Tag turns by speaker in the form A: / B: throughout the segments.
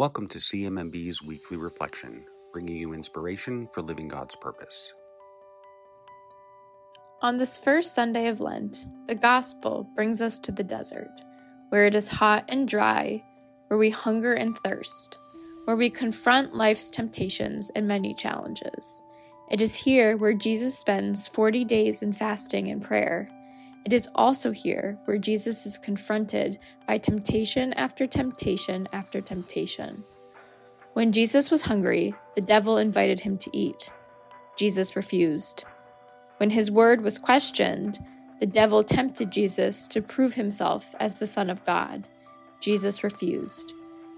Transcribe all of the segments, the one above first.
A: Welcome to CMMB's weekly reflection, bringing you inspiration for living God's purpose.
B: On this first Sunday of Lent, the Gospel brings us to the desert, where it is hot and dry, where we hunger and thirst, where we confront life's temptations and many challenges. It is here where Jesus spends 40 days in fasting and prayer. It is also here where Jesus is confronted by temptation after temptation after temptation. When Jesus was hungry, the devil invited him to eat. Jesus refused. When his word was questioned, the devil tempted Jesus to prove himself as the Son of God. Jesus refused.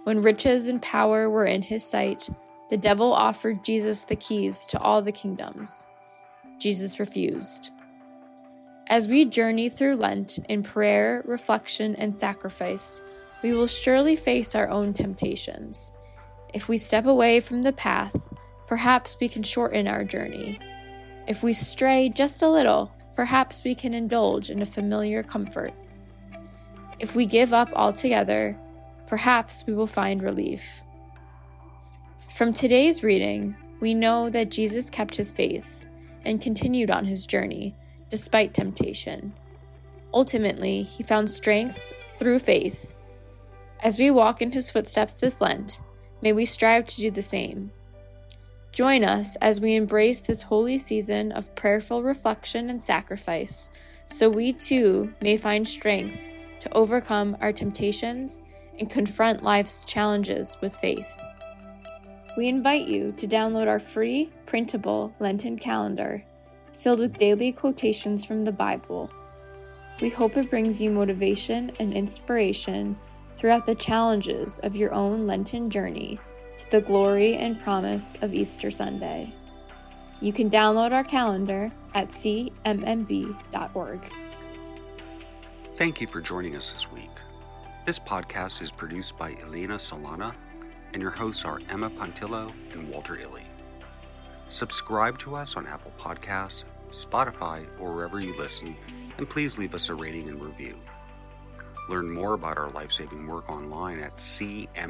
B: When riches and power were in his sight, the devil offered Jesus the keys to all the kingdoms. Jesus refused. As we journey through Lent in prayer, reflection, and sacrifice, we will surely face our own temptations. If we step away from the path, perhaps we can shorten our journey. If we stray just a little, perhaps we can indulge in a familiar comfort. If we give up altogether, perhaps we will find relief. From today's reading, we know that Jesus kept his faith and continued on his journey despite temptation. Ultimately, he found strength through faith. As we walk in his footsteps this Lent, may we strive to do the same. Join us as we embrace this holy season of prayerful reflection and sacrifice, so we too may find strength to overcome our temptations and confront life's challenges with faith. We invite you to download our free, printable Lenten calendar filled with daily quotations from the Bible. We hope it brings you motivation and inspiration throughout the challenges of your own Lenten journey to the glory and promise of Easter Sunday. You can download our calendar at cmmb.org.
A: Thank you for joining us this week. This podcast is produced by Elena Solana, and your hosts are Emma Pontillo and Walter Illy. Subscribe to us on Apple Podcasts, Spotify, or wherever you listen, and please leave us a rating and review. Learn more about our life saving work online at cmmb.org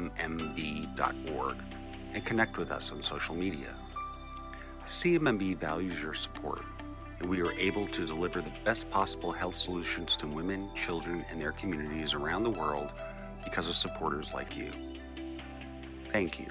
A: and connect with us on social media. CMMB values your support, and we are able to deliver the best possible health solutions to women, children, and their communities around the world because of supporters like you. Thank you.